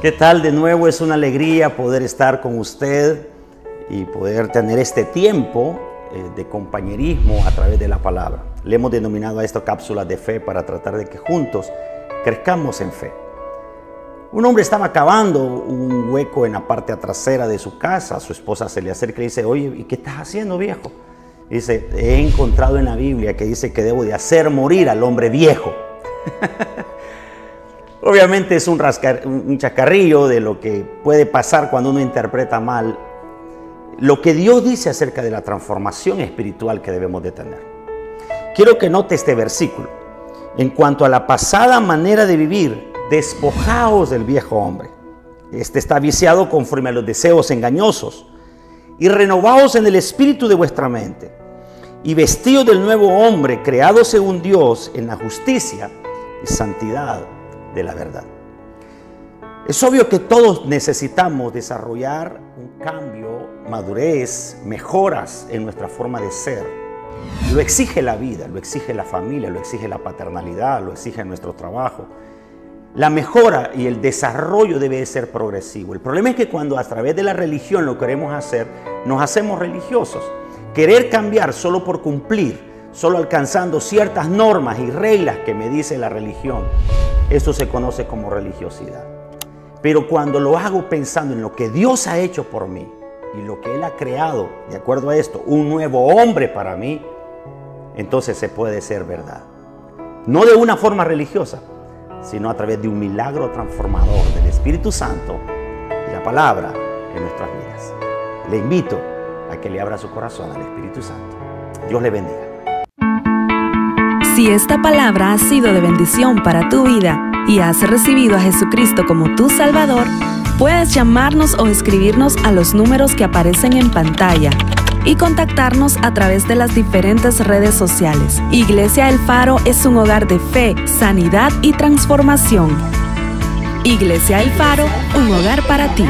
¿Qué tal? De nuevo es una alegría poder estar con usted y poder tener este tiempo eh, de compañerismo a través de la palabra. Le hemos denominado a esto cápsulas de fe para tratar de que juntos crezcamos en fe. Un hombre estaba cavando un hueco en la parte trasera de su casa. Su esposa se le acerca y dice, oye, ¿y qué estás haciendo, viejo? Dice, he encontrado en la Biblia que dice que debo de hacer morir al hombre viejo. Obviamente es un, un chacarrillo de lo que puede pasar cuando uno interpreta mal lo que Dios dice acerca de la transformación espiritual que debemos de tener. Quiero que note este versículo. En cuanto a la pasada manera de vivir, despojaos del viejo hombre. Este está viciado conforme a los deseos engañosos. Y renovaos en el espíritu de vuestra mente. Y vestidos del nuevo hombre, creado según Dios en la justicia y santidad de la verdad. Es obvio que todos necesitamos desarrollar un cambio, madurez, mejoras en nuestra forma de ser. Lo exige la vida, lo exige la familia, lo exige la paternalidad, lo exige nuestro trabajo. La mejora y el desarrollo debe ser progresivo. El problema es que cuando a través de la religión lo queremos hacer, nos hacemos religiosos. Querer cambiar solo por cumplir, solo alcanzando ciertas normas y reglas que me dice la religión, eso se conoce como religiosidad. Pero cuando lo hago pensando en lo que Dios ha hecho por mí y lo que Él ha creado, de acuerdo a esto, un nuevo hombre para mí, entonces se puede ser verdad. No de una forma religiosa, sino a través de un milagro transformador del Espíritu Santo y la palabra en nuestras vidas. Le invito a que le abra su corazón al Espíritu Santo. Dios le bendiga. Si esta palabra ha sido de bendición para tu vida y has recibido a Jesucristo como tu Salvador, puedes llamarnos o escribirnos a los números que aparecen en pantalla y contactarnos a través de las diferentes redes sociales. Iglesia El Faro es un hogar de fe, sanidad y transformación. Iglesia El Faro, un hogar para ti.